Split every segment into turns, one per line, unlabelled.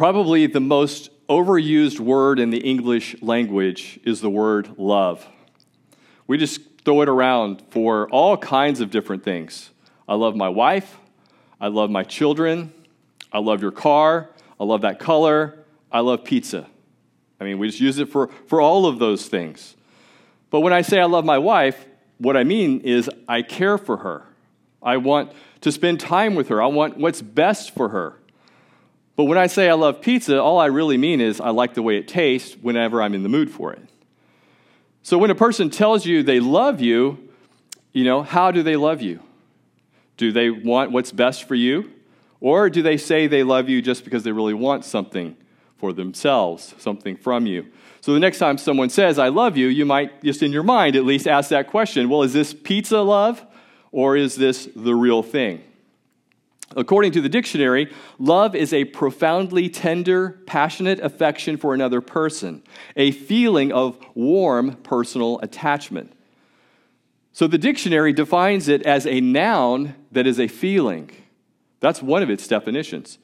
Probably the most overused word in the English language is the word love. We just throw it around for all kinds of different things. I love my wife. I love my children. I love your car. I love that color. I love pizza. I mean, we just use it for, for all of those things. But when I say I love my wife, what I mean is I care for her. I want to spend time with her. I want what's best for her. But when I say I love pizza, all I really mean is I like the way it tastes whenever I'm in the mood for it. So when a person tells you they love you, you know, how do they love you? Do they want what's best for you? Or do they say they love you just because they really want something for themselves, something from you? So the next time someone says, I love you, you might just in your mind at least ask that question well, is this pizza love or is this the real thing? According to the dictionary, love is a profoundly tender, passionate affection for another person, a feeling of warm personal attachment. So the dictionary defines it as a noun that is a feeling. That's one of its definitions.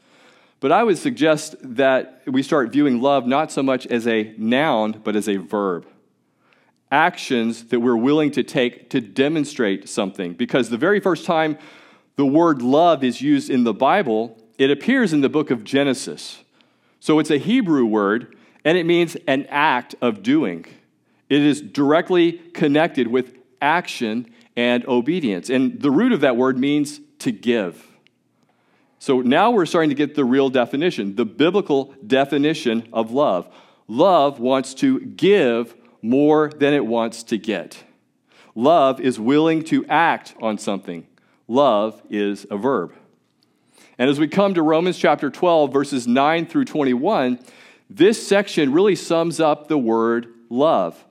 But I would suggest that we start viewing love not so much as a noun, but as a verb. Actions that we're willing to take to demonstrate something. Because the very first time the word love is used in the Bible, it appears in the book of Genesis. So it's a Hebrew word, and it means an act of doing. It is directly connected with action and obedience. And the root of that word means to give. So now we're starting to get the real definition, the biblical definition of love. Love wants to give more than it wants to get. Love is willing to act on something. Love is a verb. And as we come to Romans chapter 12, verses 9 through 21, this section really sums up the word love.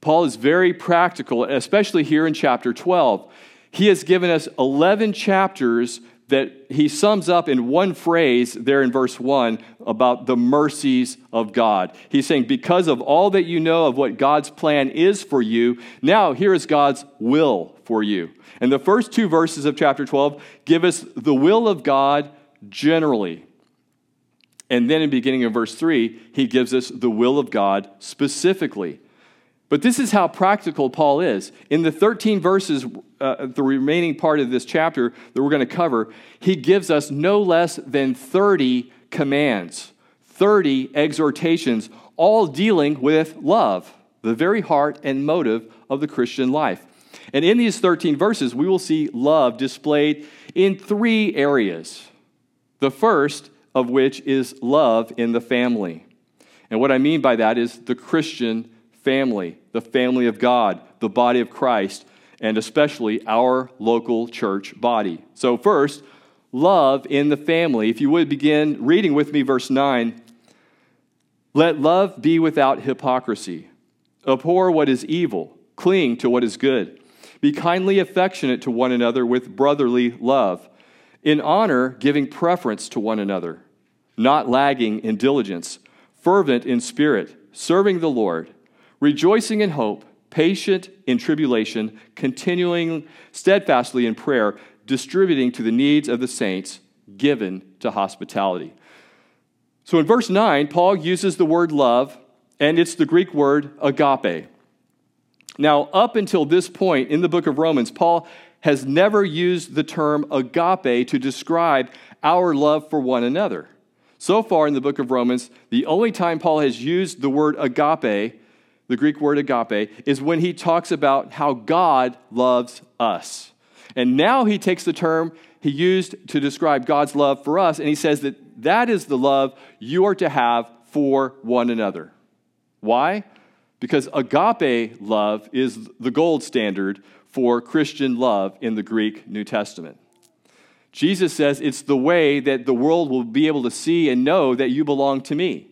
Paul is very practical, especially here in chapter 12. He has given us 11 chapters that he sums up in one phrase there in verse 1 about the mercies of God. He's saying, Because of all that you know of what God's plan is for you, now here is God's will for you. And the first two verses of chapter 12 give us the will of God generally. And then in beginning of verse 3, he gives us the will of God specifically. But this is how practical Paul is. In the 13 verses, uh, the remaining part of this chapter that we're going to cover, he gives us no less than 30 commands, 30 exhortations, all dealing with love, the very heart and motive of the Christian life. And in these 13 verses, we will see love displayed in three areas. The first of which is love in the family. And what I mean by that is the Christian family, the family of God, the body of Christ, and especially our local church body. So, first, love in the family. If you would begin reading with me, verse 9. Let love be without hypocrisy. Abhor what is evil, cling to what is good. Be kindly affectionate to one another with brotherly love, in honor, giving preference to one another, not lagging in diligence, fervent in spirit, serving the Lord. Rejoicing in hope, patient in tribulation, continuing steadfastly in prayer, distributing to the needs of the saints, given to hospitality. So in verse 9, Paul uses the word love, and it's the Greek word agape. Now, up until this point in the book of Romans, Paul has never used the term agape to describe our love for one another. So far in the book of Romans, the only time Paul has used the word agape the Greek word agape, is when he talks about how God loves us. And now he takes the term he used to describe God's love for us, and he says that that is the love you are to have for one another. Why? Because agape love is the gold standard for Christian love in the Greek New Testament. Jesus says it's the way that the world will be able to see and know that you belong to me.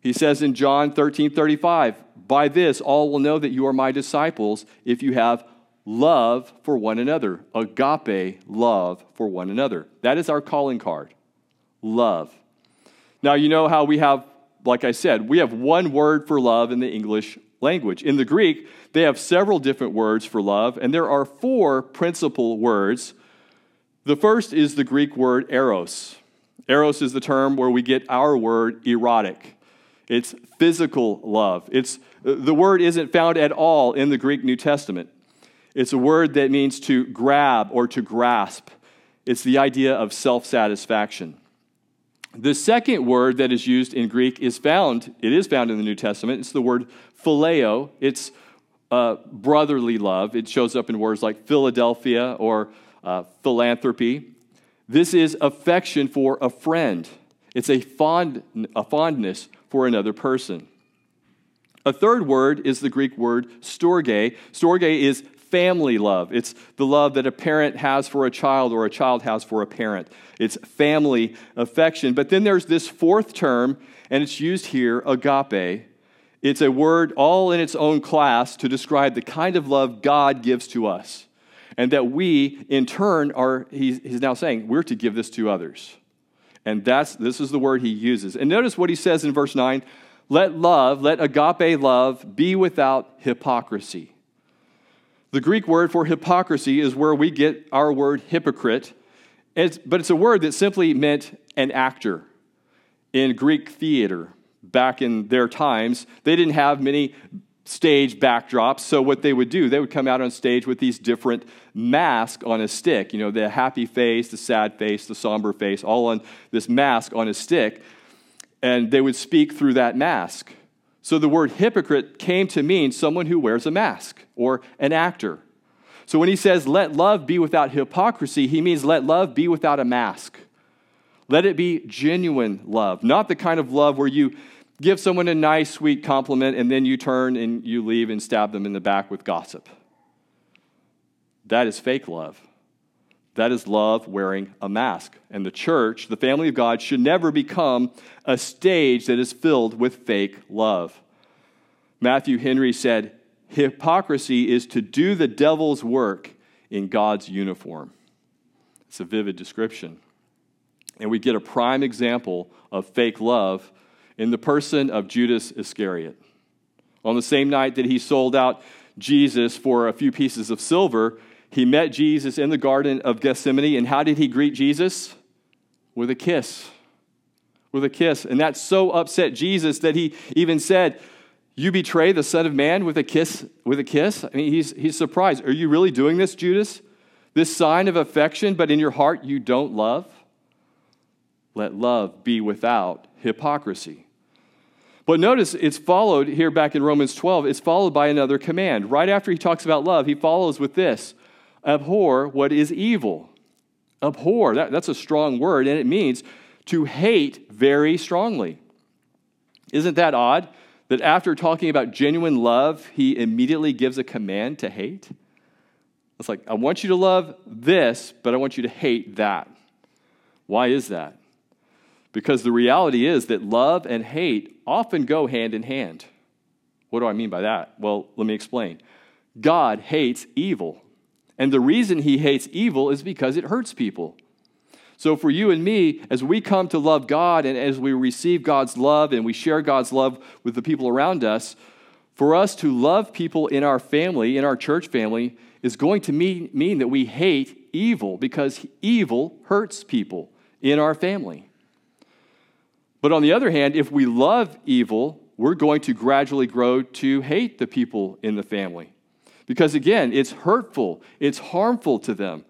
He says in John 13 35, By this all will know that you are my disciples if you have love for one another, agape love for one another. That is our calling card love. Now, you know how we have, like I said, we have one word for love in the English language. In the Greek, they have several different words for love, and there are four principal words. The first is the Greek word eros. Eros is the term where we get our word erotic. It's physical love. It's, the word isn't found at all in the Greek New Testament. It's a word that means to grab or to grasp. It's the idea of self satisfaction. The second word that is used in Greek is found, it is found in the New Testament. It's the word phileo. It's uh, brotherly love. It shows up in words like Philadelphia or uh, philanthropy. This is affection for a friend. It's a, fond, a fondness for another person. A third word is the Greek word storge. Storge is family love. It's the love that a parent has for a child or a child has for a parent. It's family affection. But then there's this fourth term, and it's used here, agape. It's a word all in its own class to describe the kind of love God gives to us. And that we, in turn, are, he's, he's now saying, we're to give this to others. And that's, this is the word he uses. And notice what he says in verse 9 let love, let agape love be without hypocrisy. The Greek word for hypocrisy is where we get our word hypocrite, it's, but it's a word that simply meant an actor. In Greek theater, back in their times, they didn't have many stage backdrops. So what they would do, they would come out on stage with these different masks on a stick. You know, the happy face, the sad face, the somber face, all on this mask on a stick. And they would speak through that mask. So the word hypocrite came to mean someone who wears a mask or an actor. So when he says, let love be without hypocrisy, he means let love be without a mask. Let it be genuine love, not the kind of love where you give someone a nice, sweet compliment and then you turn and you leave and stab them in the back with gossip. That is fake love. That is love wearing a mask. And the church, the family of God, should never become a stage that is filled with fake love. Matthew Henry said, Hypocrisy is to do the devil's work in God's uniform. It's a vivid description. And we get a prime example of fake love in the person of Judas Iscariot. On the same night that he sold out Jesus for a few pieces of silver, he met Jesus in the Garden of Gethsemane. And how did he greet Jesus? With a kiss. With a kiss. And that so upset Jesus that he even said, You betray the Son of Man with a kiss? With a kiss? I mean, he's, he's surprised. Are you really doing this, Judas? This sign of affection, but in your heart you don't love? Let love be without hypocrisy. But notice it's followed here back in Romans 12, it's followed by another command. Right after he talks about love, he follows with this abhor what is evil. Abhor, that, that's a strong word, and it means to hate very strongly. Isn't that odd that after talking about genuine love, he immediately gives a command to hate? It's like, I want you to love this, but I want you to hate that. Why is that? Because the reality is that love and hate often go hand in hand. What do I mean by that? Well, let me explain. God hates evil. And the reason he hates evil is because it hurts people. So, for you and me, as we come to love God and as we receive God's love and we share God's love with the people around us, for us to love people in our family, in our church family, is going to mean, mean that we hate evil because evil hurts people in our family. But on the other hand, if we love evil, we're going to gradually grow to hate the people in the family. Because again, it's hurtful, it's harmful to them.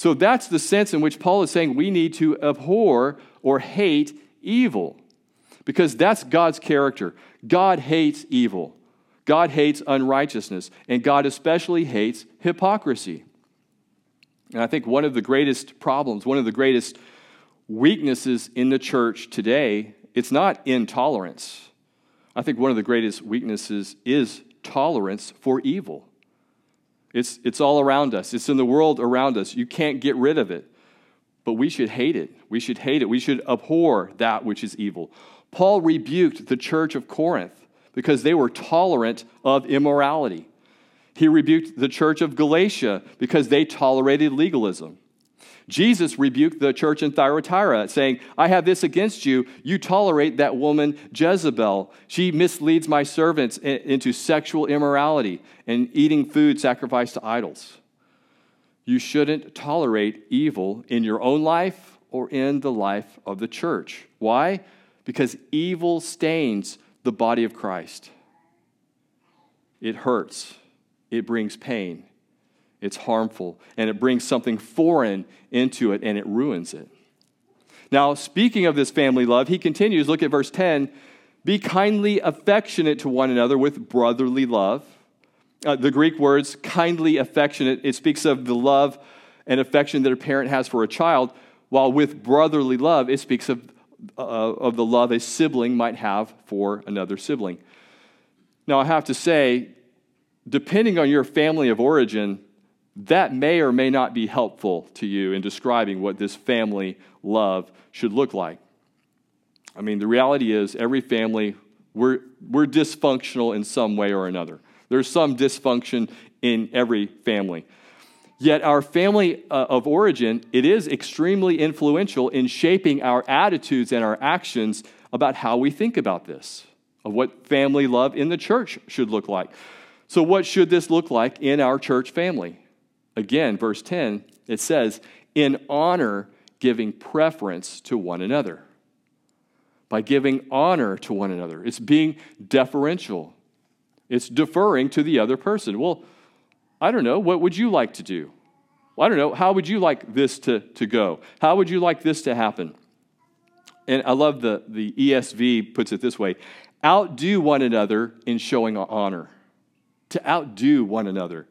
So that's the sense in which Paul is saying we need to abhor or hate evil. Because that's God's character. God hates evil, God hates unrighteousness, and God especially hates hypocrisy. And I think one of the greatest problems, one of the greatest weaknesses in the church today, it's not intolerance. I think one of the greatest weaknesses is tolerance for evil. It's, it's all around us, it's in the world around us. You can't get rid of it. But we should hate it. We should hate it. We should abhor that which is evil. Paul rebuked the church of Corinth because they were tolerant of immorality. He rebuked the church of Galatia because they tolerated legalism. Jesus rebuked the church in Thyatira, saying, I have this against you. You tolerate that woman Jezebel. She misleads my servants into sexual immorality and eating food sacrificed to idols. You shouldn't tolerate evil in your own life or in the life of the church. Why? Because evil stains the body of Christ. It hurts, it brings pain, it's harmful, and it brings something foreign into it and it ruins it. Now, speaking of this family love, he continues, look at verse 10 be kindly affectionate to one another with brotherly love. Uh, the Greek words kindly affectionate, it speaks of the love and affection that a parent has for a child, while with brotherly love, it speaks of, uh, of the love a sibling might have for another sibling. Now, I have to say, depending on your family of origin, that may or may not be helpful to you in describing what this family love should look like. I mean, the reality is, every family, we're, we're dysfunctional in some way or another. There's some dysfunction in every family. Yet, our family uh, of origin, it is extremely influential in shaping our attitudes and our actions about how we think about this, of what family love in the church should look like. So, what should this look like in our church family? Again, verse 10, it says, in honor, giving preference to one another by giving honor to one another. It's being deferential, it's deferring to the other person. Well, I don't know, what would you like to do? Well, I don't know, how would you like this to, to go? How would you like this to happen? And I love the, the ESV puts it this way outdo one another in showing honor. To outdo one another.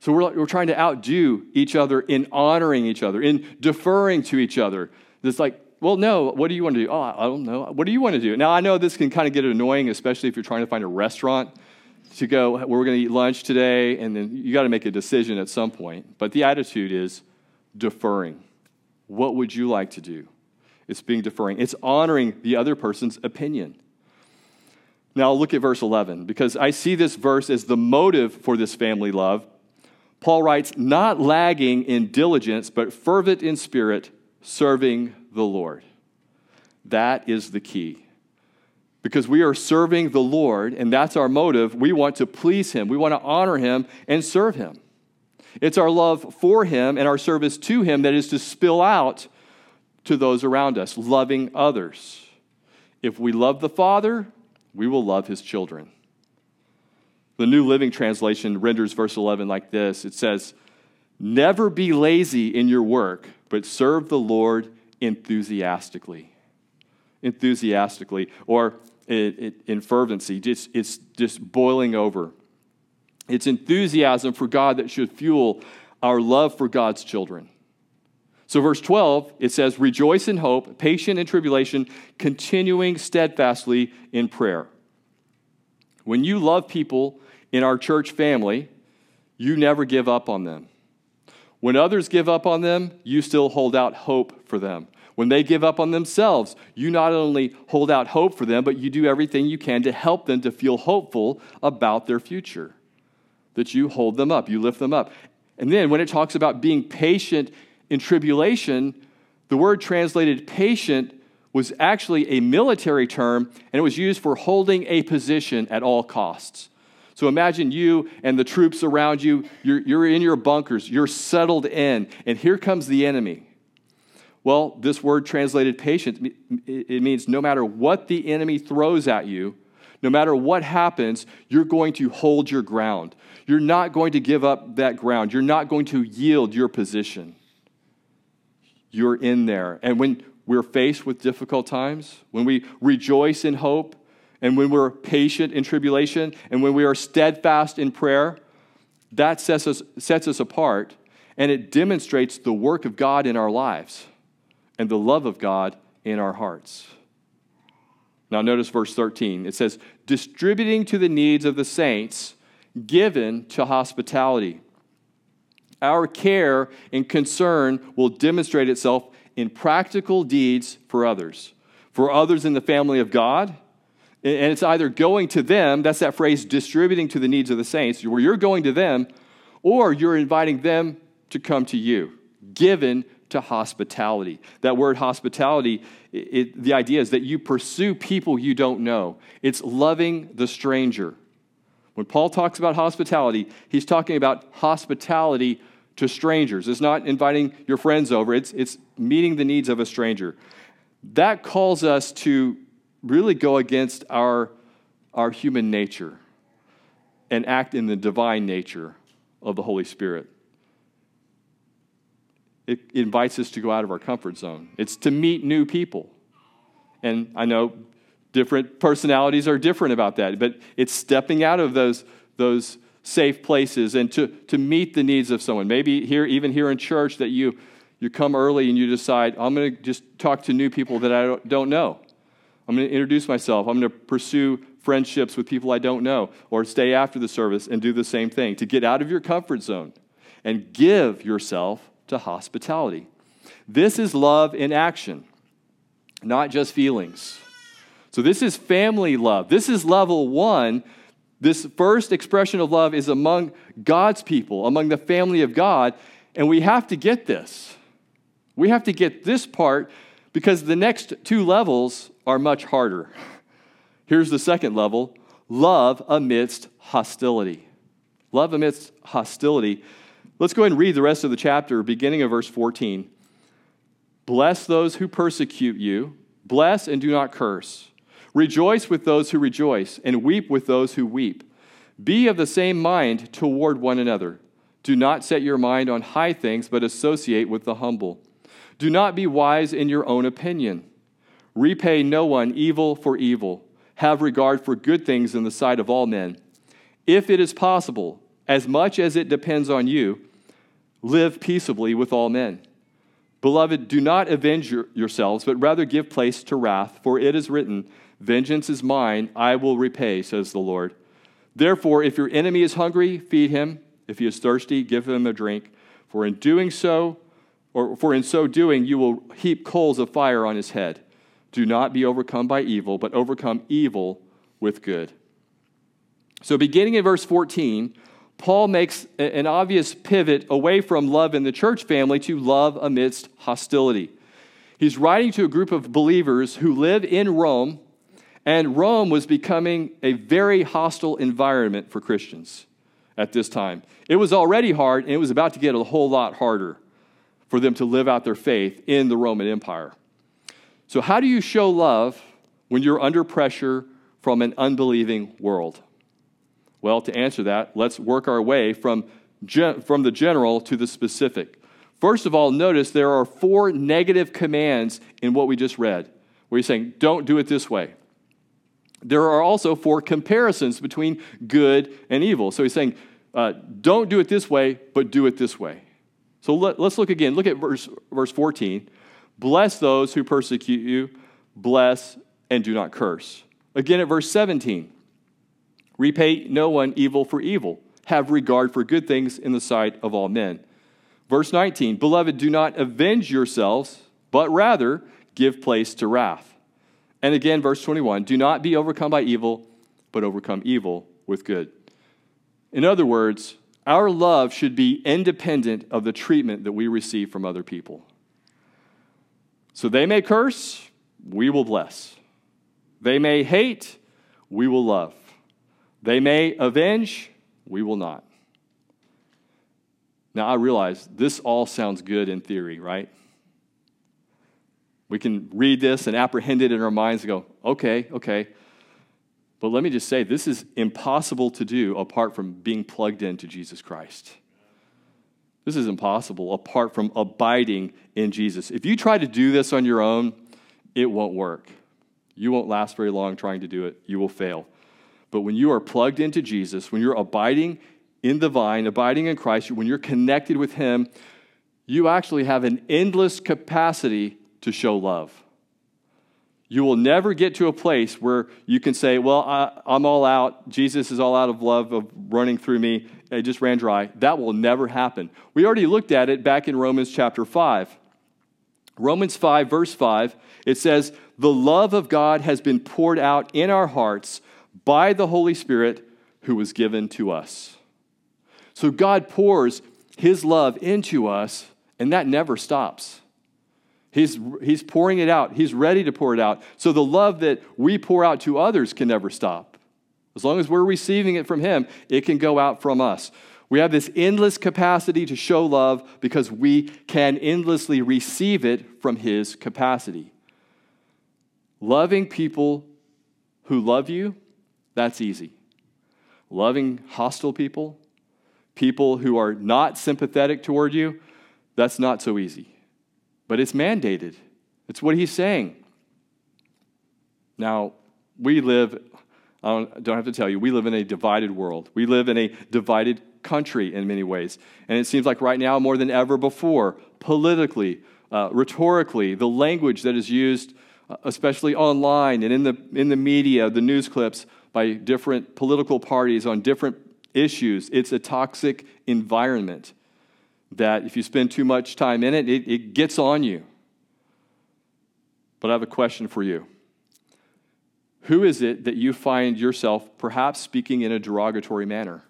So we're, we're trying to outdo each other in honoring each other, in deferring to each other. It's like well, no, what do you want to do? Oh, I don't know. What do you want to do? Now, I know this can kind of get annoying, especially if you're trying to find a restaurant to go where we're going to eat lunch today, and then you got to make a decision at some point. But the attitude is deferring. What would you like to do? It's being deferring, it's honoring the other person's opinion. Now, look at verse 11, because I see this verse as the motive for this family love. Paul writes, not lagging in diligence, but fervent in spirit, serving the Lord. That is the key. Because we are serving the Lord, and that's our motive. We want to please Him, we want to honor Him and serve Him. It's our love for Him and our service to Him that is to spill out to those around us, loving others. If we love the Father, we will love His children. The New Living Translation renders verse 11 like this it says, Never be lazy in your work, but serve the Lord enthusiastically. Enthusiastically, or in fervency, just, it's just boiling over. It's enthusiasm for God that should fuel our love for God's children. So, verse 12, it says, Rejoice in hope, patient in tribulation, continuing steadfastly in prayer. When you love people in our church family, you never give up on them. When others give up on them, you still hold out hope for them. When they give up on themselves, you not only hold out hope for them, but you do everything you can to help them to feel hopeful about their future. That you hold them up, you lift them up. And then when it talks about being patient in tribulation, the word translated patient was actually a military term, and it was used for holding a position at all costs. So imagine you and the troops around you, you're, you're in your bunkers, you're settled in, and here comes the enemy. Well, this word translated patience, it means no matter what the enemy throws at you, no matter what happens, you're going to hold your ground. You're not going to give up that ground. You're not going to yield your position. You're in there. And when we're faced with difficult times, when we rejoice in hope, and when we're patient in tribulation, and when we are steadfast in prayer, that sets us, sets us apart and it demonstrates the work of God in our lives and the love of God in our hearts. Now, notice verse 13. It says, distributing to the needs of the saints, given to hospitality. Our care and concern will demonstrate itself in practical deeds for others. For others in the family of God, and it's either going to them, that's that phrase, distributing to the needs of the saints, where you're going to them, or you're inviting them to come to you, given to hospitality. That word hospitality, it, the idea is that you pursue people you don't know, it's loving the stranger. When Paul talks about hospitality, he's talking about hospitality to strangers. It's not inviting your friends over, it's, it's meeting the needs of a stranger. That calls us to really go against our, our human nature and act in the divine nature of the Holy Spirit. It invites us to go out of our comfort zone. It's to meet new people. And I know different personalities are different about that, but it's stepping out of those, those safe places and to, to meet the needs of someone. Maybe here, even here in church, that you, you come early and you decide, I'm going to just talk to new people that I don't know. I'm going to introduce myself. I'm going to pursue friendships with people I don't know, or stay after the service and do the same thing to get out of your comfort zone and give yourself to hospitality. This is love in action, not just feelings. So, this is family love. This is level one. This first expression of love is among God's people, among the family of God. And we have to get this. We have to get this part because the next two levels are much harder. Here's the second level love amidst hostility. Love amidst hostility. Let's go ahead and read the rest of the chapter, beginning of verse 14. Bless those who persecute you, bless and do not curse. Rejoice with those who rejoice, and weep with those who weep. Be of the same mind toward one another. Do not set your mind on high things, but associate with the humble. Do not be wise in your own opinion. Repay no one evil for evil. Have regard for good things in the sight of all men. If it is possible, as much as it depends on you, live peaceably with all men. Beloved, do not avenge your, yourselves, but rather give place to wrath, for it is written, Vengeance is mine, I will repay, says the Lord. Therefore, if your enemy is hungry, feed him. If he is thirsty, give him a drink. For in doing so, or for in so doing, you will heap coals of fire on his head. Do not be overcome by evil, but overcome evil with good. So, beginning in verse 14, Paul makes an obvious pivot away from love in the church family to love amidst hostility. He's writing to a group of believers who live in Rome, and Rome was becoming a very hostile environment for Christians at this time. It was already hard, and it was about to get a whole lot harder for them to live out their faith in the Roman Empire. So, how do you show love when you're under pressure from an unbelieving world? Well, to answer that, let's work our way from, gen- from the general to the specific. First of all, notice there are four negative commands in what we just read, where he's saying, don't do it this way. There are also four comparisons between good and evil. So he's saying, uh, don't do it this way, but do it this way. So let, us look again. Look at verse, verse 14. Bless those who persecute you, bless and do not curse. Again at verse 17. Repay no one evil for evil. Have regard for good things in the sight of all men. Verse 19 Beloved, do not avenge yourselves, but rather give place to wrath. And again, verse 21 Do not be overcome by evil, but overcome evil with good. In other words, our love should be independent of the treatment that we receive from other people. So they may curse, we will bless. They may hate, we will love. They may avenge, we will not. Now, I realize this all sounds good in theory, right? We can read this and apprehend it in our minds and go, okay, okay. But let me just say, this is impossible to do apart from being plugged into Jesus Christ. This is impossible apart from abiding in Jesus. If you try to do this on your own, it won't work. You won't last very long trying to do it, you will fail. But when you are plugged into Jesus, when you're abiding in the vine, abiding in Christ, when you're connected with Him, you actually have an endless capacity to show love. You will never get to a place where you can say, Well, I, am all out. Jesus is all out of love of running through me. It just ran dry. That will never happen. We already looked at it back in Romans chapter 5. Romans 5, verse 5, it says, The love of God has been poured out in our hearts by the Holy Spirit who was given to us. So God pours his love into us, and that never stops. He's, he's pouring it out. He's ready to pour it out. So the love that we pour out to others can never stop. As long as we're receiving it from Him, it can go out from us. We have this endless capacity to show love because we can endlessly receive it from His capacity. Loving people who love you, that's easy. Loving hostile people, people who are not sympathetic toward you, that's not so easy. But it's mandated. It's what he's saying. Now, we live, I don't, don't have to tell you, we live in a divided world. We live in a divided country in many ways. And it seems like right now, more than ever before, politically, uh, rhetorically, the language that is used, uh, especially online and in the, in the media, the news clips by different political parties on different issues, it's a toxic environment that if you spend too much time in it, it, it gets on you. But I have a question for you. Who is it that you find yourself perhaps speaking in a derogatory manner?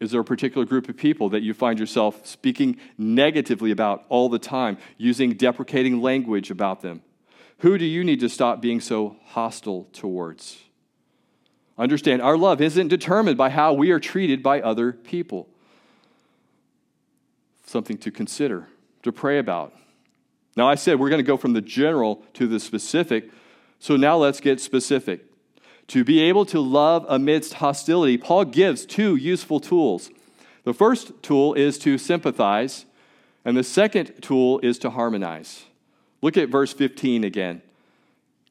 Is there a particular group of people that you find yourself speaking negatively about all the time, using deprecating language about them? Who do you need to stop being so hostile towards? Understand, our love isn't determined by how we are treated by other people. Something to consider, to pray about. Now, I said we're going to go from the general to the specific, so now let's get specific. To be able to love amidst hostility, Paul gives two useful tools. The first tool is to sympathize, and the second tool is to harmonize. Look at verse 15 again.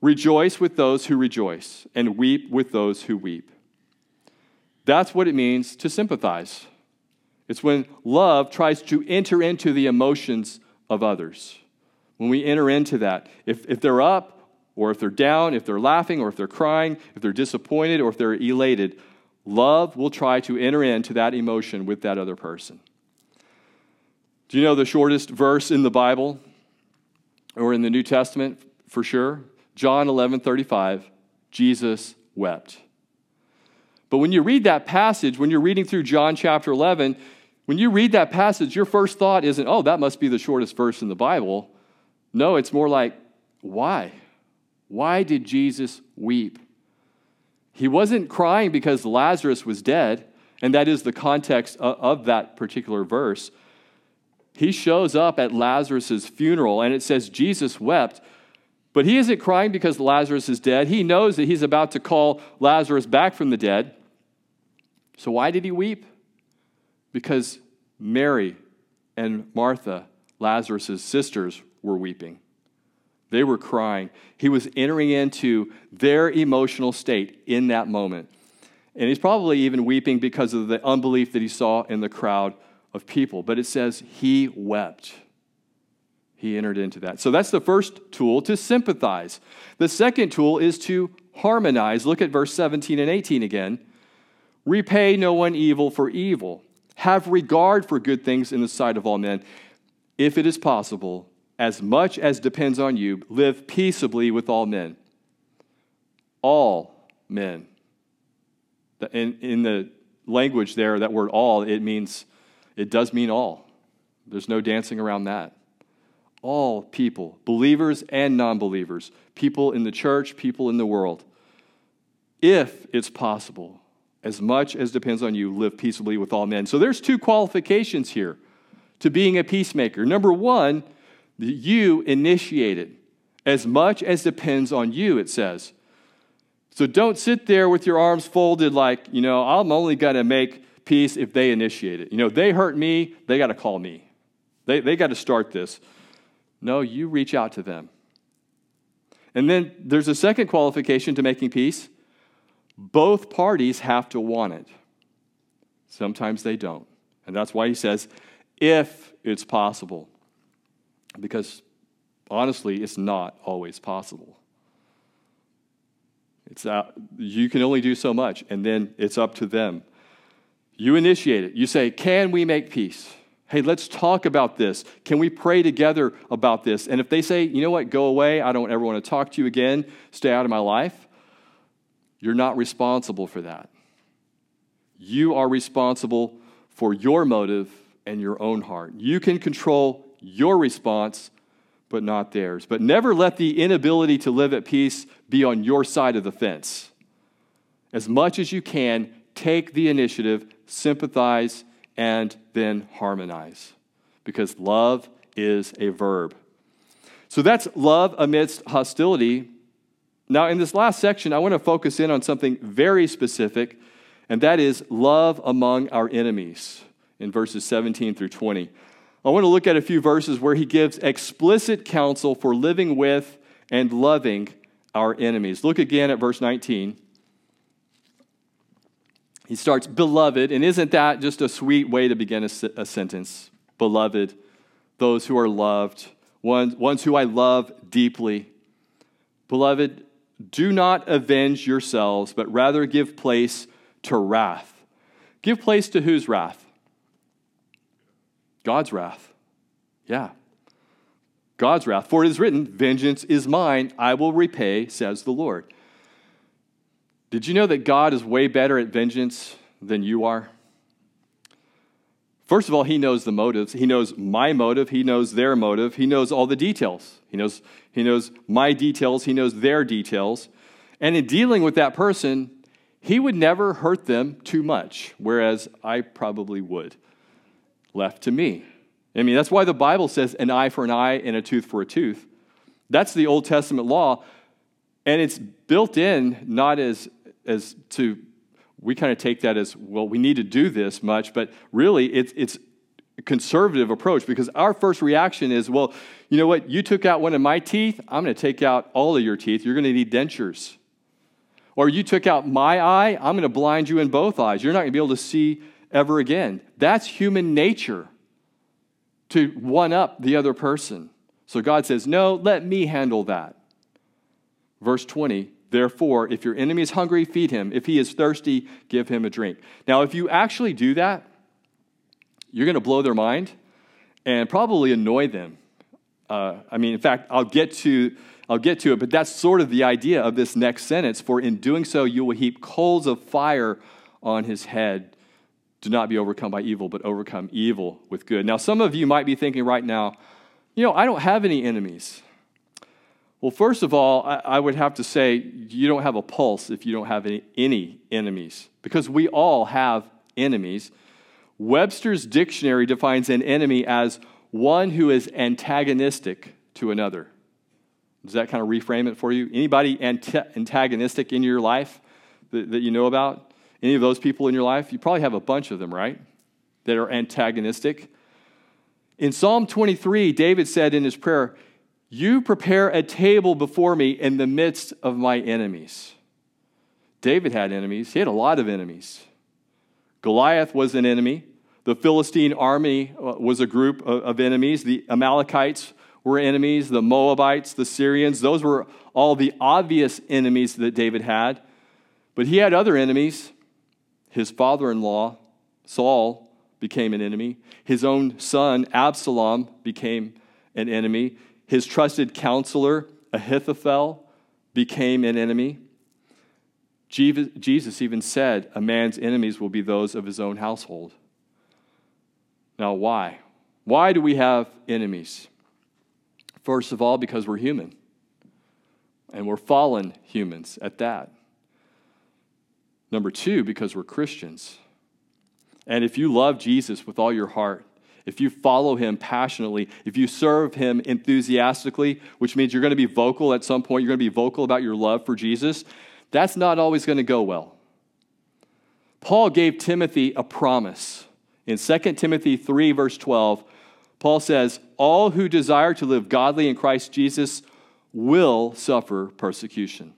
Rejoice with those who rejoice, and weep with those who weep. That's what it means to sympathize. It's when love tries to enter into the emotions of others. When we enter into that, if, if they're up, or if they're down, if they're laughing, or if they're crying, if they're disappointed, or if they're elated, love will try to enter into that emotion with that other person. Do you know the shortest verse in the Bible or in the New Testament for sure? John 11 35, Jesus wept. But when you read that passage, when you're reading through John chapter 11, when you read that passage, your first thought isn't, oh, that must be the shortest verse in the Bible. No, it's more like, why? Why did Jesus weep? He wasn't crying because Lazarus was dead, and that is the context of that particular verse. He shows up at Lazarus' funeral, and it says Jesus wept but he isn't crying because Lazarus is dead. He knows that he's about to call Lazarus back from the dead. So why did he weep? Because Mary and Martha, Lazarus' sisters, were weeping. They were crying. He was entering into their emotional state in that moment. And he's probably even weeping because of the unbelief that he saw in the crowd of people. But it says he wept he entered into that. So that's the first tool to sympathize. The second tool is to harmonize. Look at verse 17 and 18 again. Repay no one evil for evil. Have regard for good things in the sight of all men. If it is possible, as much as depends on you, live peaceably with all men. All men. In, in the language there, that word all, it means, it does mean all. There's no dancing around that all people, believers and non believers, people in the church, people in the world. If it's possible, as much as depends on you, live peaceably with all men. So there's two qualifications here to being a peacemaker. Number one, you initiate it. As much as depends on you, it says. So don't sit there with your arms folded like, you know, I'm only going to make peace if they initiate it. You know, they hurt me, they got to call me. They, they got to start this. No, you reach out to them. And then there's a second qualification to making peace both parties have to want it. Sometimes they don't. And that's why he says, if it's possible. Because honestly, it's not always possible. It's out, you can only do so much, and then it's up to them. You initiate it. You say, Can we make peace? Hey, let's talk about this. Can we pray together about this? And if they say, you know what, go away, I don't ever want to talk to you again, stay out of my life, you're not responsible for that. You are responsible for your motive and your own heart. You can control your response, but not theirs. But never let the inability to live at peace be on your side of the fence. As much as you can, take the initiative, sympathize, and then harmonize. Because love is a verb. So that's love amidst hostility. Now, in this last section, I want to focus in on something very specific, and that is love among our enemies in verses 17 through 20. I want to look at a few verses where he gives explicit counsel for living with and loving our enemies. Look again at verse 19. He starts, Beloved, and isn't that just a sweet way to begin a, a sentence? Beloved, those who are loved, ones, ones who I love deeply. Beloved, do not avenge yourselves, but rather give place to wrath. Give place to whose wrath? God's wrath. Yeah. God's wrath. For it is written, Vengeance is mine, I will repay, says the Lord. Did you know that God is way better at vengeance than you are? First of all, He knows the motives. He knows my motive. He knows their motive. He knows all the details. He knows, he knows my details. He knows their details. And in dealing with that person, He would never hurt them too much, whereas I probably would, left to me. I mean, that's why the Bible says an eye for an eye and a tooth for a tooth. That's the Old Testament law. And it's built in not as, as to, we kind of take that as, well, we need to do this much, but really it's, it's a conservative approach because our first reaction is, well, you know what? You took out one of my teeth, I'm going to take out all of your teeth. You're going to need dentures. Or you took out my eye, I'm going to blind you in both eyes. You're not going to be able to see ever again. That's human nature to one up the other person. So God says, No, let me handle that. Verse 20, therefore, if your enemy is hungry, feed him. If he is thirsty, give him a drink. Now, if you actually do that, you're going to blow their mind and probably annoy them. Uh, I mean, in fact, I'll get to I'll get to it, but that's sort of the idea of this next sentence. For in doing so, you will heap coals of fire on his head. Do not be overcome by evil, but overcome evil with good. Now, some of you might be thinking right now, you know, I don't have any enemies. Well, first of all, I, would have to say you don't have a pulse if you don't have any, any enemies, because we all have enemies. Webster's dictionary defines an enemy as one who is antagonistic to another. Does that kind of reframe it for you? Anybody antagonistic in your life that, that you know about? Any of those people in your life? You probably have a bunch of them, right? That are antagonistic. In Psalm 23, David said in his prayer, You prepare a table before me in the midst of my enemies. David had enemies, he had a lot of enemies. Goliath was an enemy. The Philistine army uh, was a group of enemies. The Amalekites were enemies. The Moabites, the Syrians, those were all the obvious enemies that David had. But he had other enemies. His father in law, Saul, became an enemy. His own son, Absalom, became an enemy. His trusted counselor, Ahithophel, became an enemy. Jesus even said, A man's enemies will be those of his own household. Now, why? Why do we have enemies? First of all, because we're human. And we're fallen humans at that. Number two, because we're Christians. And if you love Jesus with all your heart, if you follow him passionately, if you serve him enthusiastically, which means you're going to be vocal at some point, you're going to be vocal about your love for Jesus, that's not always going to go well. Paul gave Timothy a promise. In 2 Timothy 3, verse 12, Paul says, All who desire to live godly in Christ Jesus will suffer persecution.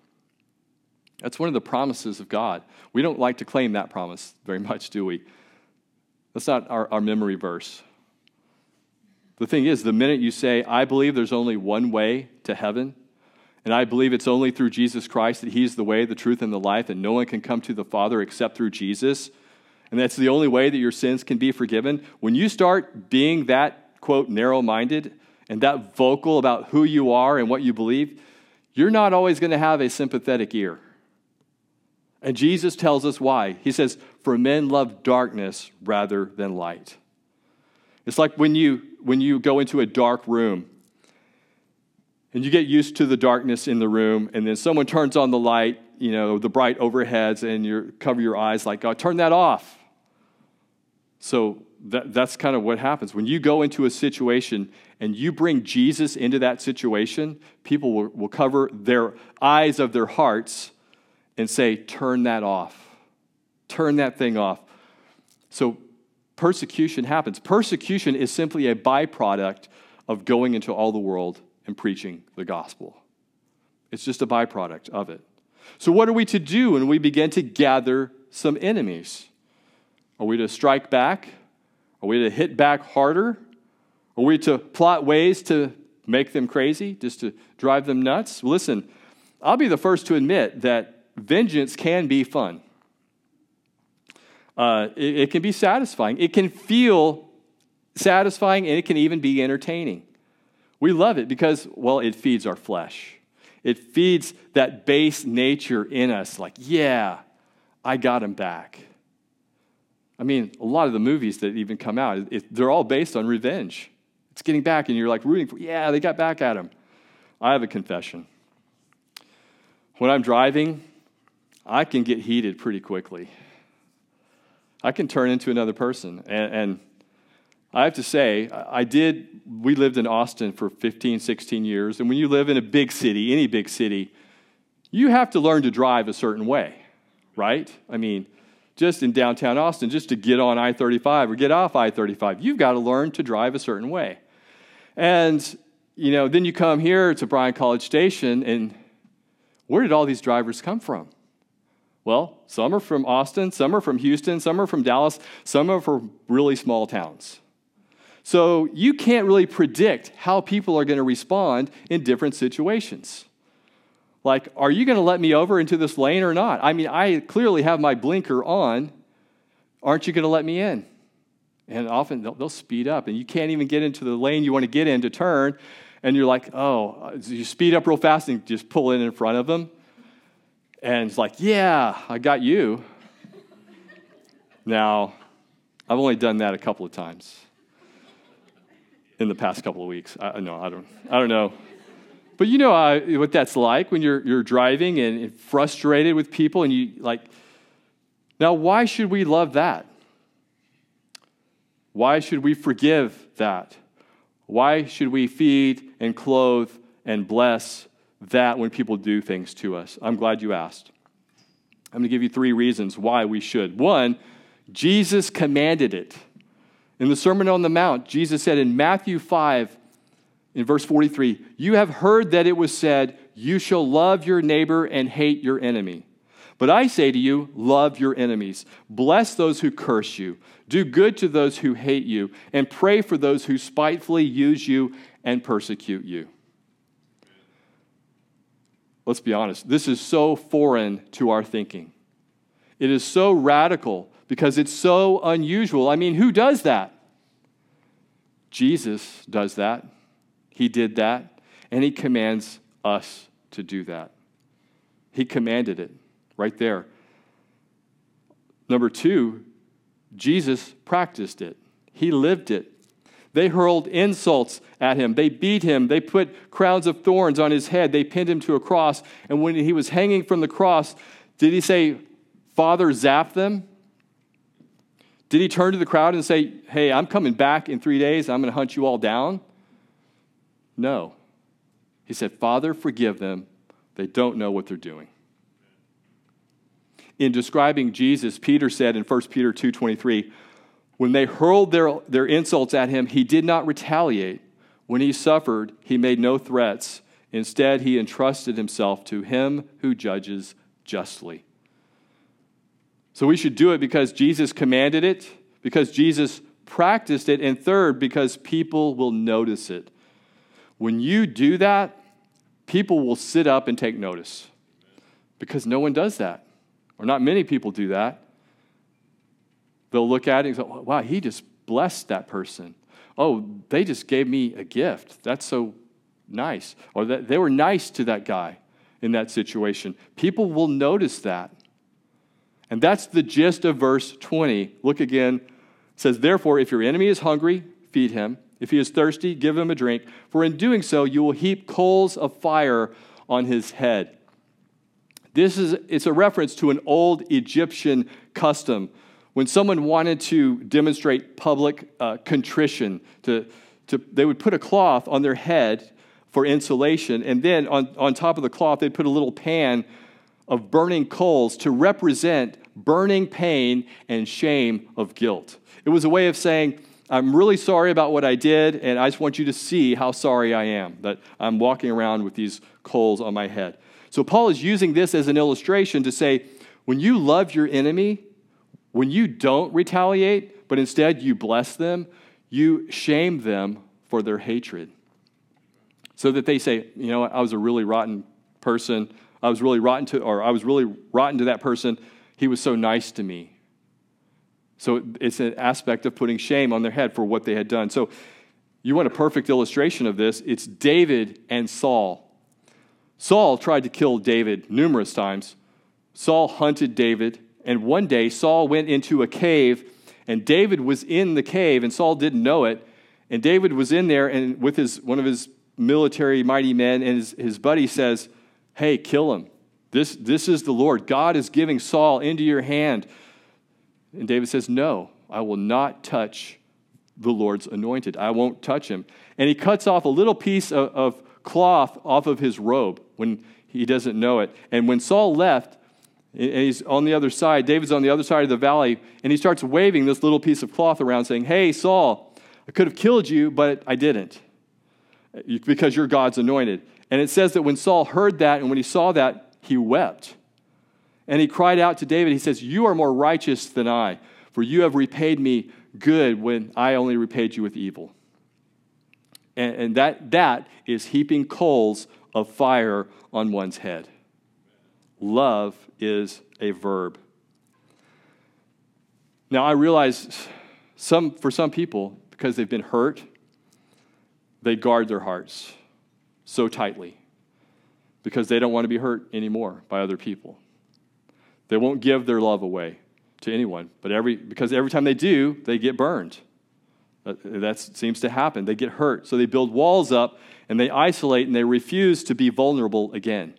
That's one of the promises of God. We don't like to claim that promise very much, do we? That's not our, our memory verse. The thing is, the minute you say, I believe there's only one way to heaven, and I believe it's only through Jesus Christ that He's the way, the truth, and the life, and no one can come to the Father except through Jesus, and that's the only way that your sins can be forgiven, when you start being that, quote, narrow minded and that vocal about who you are and what you believe, you're not always going to have a sympathetic ear. And Jesus tells us why. He says, For men love darkness rather than light. It's like when you, when you go into a dark room and you get used to the darkness in the room, and then someone turns on the light, you know, the bright overheads and you cover your eyes like, turn that off. So that, that's kind of what happens. When you go into a situation and you bring Jesus into that situation, people will, will cover their eyes of their hearts and say, turn that off. Turn that thing off. So persecution happens. Persecution is simply a byproduct of going into all the world and preaching the gospel. It's just a byproduct of it. So, what are we to do when we begin to gather some enemies? Are we to strike back? Are we to hit back harder? Are we to plot ways to make them crazy, just to drive them nuts? Listen, I'll be the first to admit that vengeance can be fun. Uh, it, it can be satisfying. It can feel satisfying and it can even be entertaining. We love it because, well, it feeds our flesh. It feeds that base nature in us, like, yeah, I got him back. I mean, a lot of the movies that even come out, it, they're all based on revenge. It's getting back, and you're like rooting for, yeah, they got back at him. I have a confession. When I'm driving, I can get heated pretty quickly. I can turn into another person. And, and I have to say, I did, we lived in Austin for 15, 16 years. And when you live in a big city, any big city, you have to learn to drive a certain way, right? I mean, just in downtown Austin, just to get on I 35 or get off I 35, you've got to learn to drive a certain way. And, you know, then you come here to Bryan College Station, and where did all these drivers come from? Well, some are from Austin, some are from Houston, some are from Dallas, some are from really small towns. So you can't really predict how people are going to respond in different situations. Like, are you going to let me over into this lane or not? I mean, I clearly have my blinker on. Aren't you going to let me in? And often they'll, they'll, speed up, and you can't even get into the lane you want to get in to turn. And you're like, oh, uh, you speed up real fast and just pull in in front of them. And it's like, yeah, I got you. now, I've only done that a couple of times in the past couple of weeks. I, no, I don't, I don't know. But you know uh, what that's like when you're, you're driving and, and frustrated with people and you like, now why should we love that? Why should we forgive that? Why should we feed and clothe and bless that when people do things to us? I'm glad you asked. I'm going to give you three reasons why we should. One, Jesus commanded it. In the Sermon on the Mount, Jesus said in Matthew 5, in verse 43, you have heard that it was said, You shall love your neighbor and hate your enemy. But I say to you, love your enemies, bless those who curse you, do good to those who hate you, and pray for those who spitefully use you and persecute you. Let's be honest, this is so foreign to our thinking. It is so radical because it's so unusual. I mean, who does that? Jesus does that. He did that, and He commands us to do that. He commanded it right there. Number two, Jesus practiced it, He lived it. They hurled insults at him. They beat him. They put crowns of thorns on his head. They pinned him to a cross. And when he was hanging from the cross, did he say, Father, zap them? Did he turn to the crowd and say, Hey, I'm coming back in three days. I'm going to hunt you all down? No. He said, Father, forgive them. They don't know what they're doing. In describing Jesus, Peter said in 1 Peter 2.23, when they hurled their, their insults at him, he did not retaliate. When he suffered, he made no threats. Instead, he entrusted himself to him who judges justly. So we should do it because Jesus commanded it, because Jesus practiced it, and third, because people will notice it. When you do that, people will sit up and take notice because no one does that, or not many people do that. They'll look at it and go, wow, he just blessed that person. Oh, they just gave me a gift. That's so nice. Or that they were nice to that guy in that situation. People will notice that. And that's the gist of verse 20. Look again. It says, Therefore, if your enemy is hungry, feed him. If he is thirsty, give him a drink, for in doing so, you will heap coals of fire on his head. This is it's a reference to an old Egyptian custom when someone wanted to demonstrate public uh, contrition. To, to, they would put a cloth on their head for insulation, and then on, on top of the cloth, they'd put a little pan of burning coals to represent burning pain and shame of guilt. It was a way of saying, I'm really sorry about what I did, and I just want you to see how sorry I am that I'm walking around with these coals on my head. So, Paul is using this as an illustration to say, when you love your enemy, when you don't retaliate, but instead you bless them, you shame them for their hatred. So that they say, you know, I was a really rotten person. I was really rotten to, or I was really rotten to that person. He was so nice to me. So it's an aspect of putting shame on their head for what they had done. So you want a perfect illustration of this? It's David and Saul. Saul tried to kill David numerous times. Saul hunted David, and one day Saul went into a cave, and David was in the cave, and Saul didn't know it. And David was in there, and with his, one of his military mighty men, and his, his buddy says, Hey, kill him. This, this is the Lord. God is giving Saul into your hand. And David says, No, I will not touch the Lord's anointed. I won't touch him. And he cuts off a little piece of, of cloth off of his robe when he doesn't know it. And when Saul left, and he's on the other side, David's on the other side of the valley, and he starts waving this little piece of cloth around, saying, Hey, Saul, I could have killed you, but I didn't because you're God's anointed. And it says that when Saul heard that and when he saw that, he wept. And he cried out to David, he says, You are more righteous than I, for you have repaid me good when I only repaid you with evil. And, and that, that is heaping coals of fire on one's head. Love is a verb. Now, I realize some, for some people, because they've been hurt, they guard their hearts so tightly because they don't want to be hurt anymore by other people. They won't give their love away to anyone, but every, because every time they do, they get burned. That, seems to happen. They get hurt. So they build walls up and they isolate and they refuse to be vulnerable again.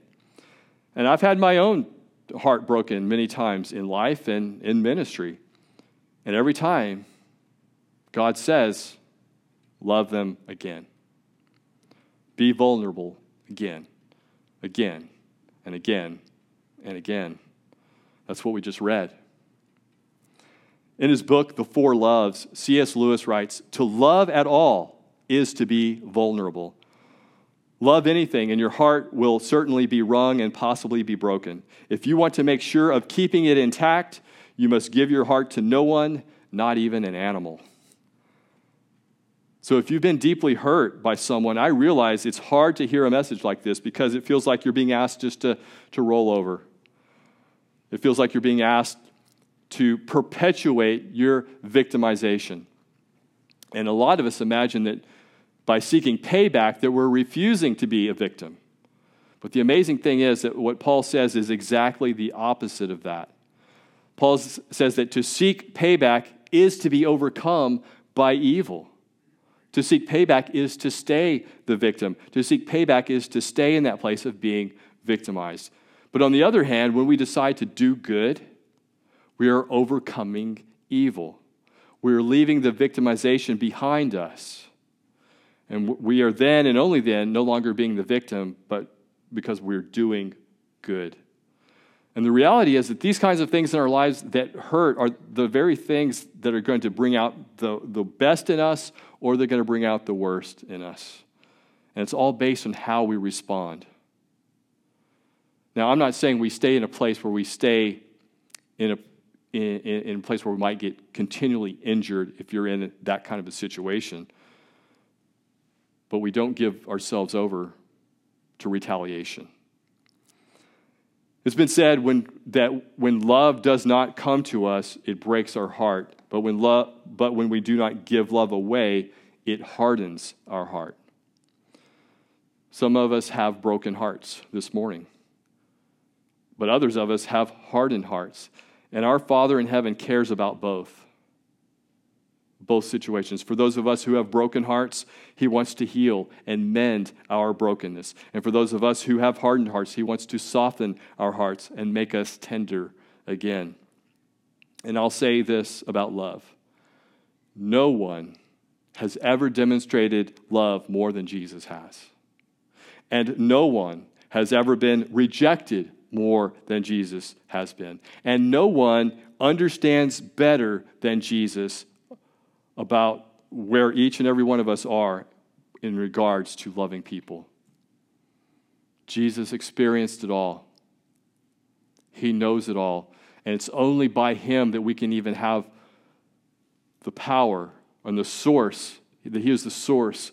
And I've had my own heart broken many times in life and in ministry. And every time, God says, love them again. Be vulnerable again, again, and again, and again. That's what we just read. In his book, The Four Loves, C.S. Lewis writes To love at all is to be vulnerable. Love anything, and your heart will certainly be wrung and possibly be broken. If you want to make sure of keeping it intact, you must give your heart to no one, not even an animal. So if you've been deeply hurt by someone, I realize it's hard to hear a message like this because it feels like you're being asked just to, to roll over. It feels like you're being asked to perpetuate your victimization. And a lot of us imagine that by seeking payback that we're refusing to be a victim. But the amazing thing is that what Paul says is exactly the opposite of that. Paul says that to seek payback is to be overcome by evil. To seek payback is to stay the victim. To seek payback is to stay in that place of being victimized. But on the other hand, when we decide to do good, we are overcoming evil. We are leaving the victimization behind us. And we are then and only then no longer being the victim, but because we're doing good. And the reality is that these kinds of things in our lives that hurt are the very things that are going to bring out the, the best in us or they're going to bring out the worst in us. And it's all based on how we respond. Now, I'm not saying we stay in a place where we stay in a, in, in a place where we might get continually injured if you're in that kind of a situation. But we don't give ourselves over to retaliation. It's been said when, that when love does not come to us, it breaks our heart. But when, love, but when we do not give love away, it hardens our heart. Some of us have broken hearts this morning, but others of us have hardened hearts. And our Father in heaven cares about both. Both situations. For those of us who have broken hearts, He wants to heal and mend our brokenness. And for those of us who have hardened hearts, He wants to soften our hearts and make us tender again. And I'll say this about love no one has ever demonstrated love more than Jesus has. And no one has ever been rejected more than Jesus has been. And no one understands better than Jesus about where each and every one of us are in regards to loving people. Jesus experienced it all, He knows it all. And it's only by Him that we can even have the power and the source, that He is the source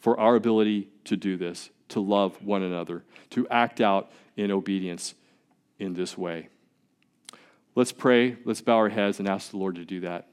for our ability to do this, to love one another, to act out in obedience in this way. Let's pray. Let's bow our heads and ask the Lord to do that.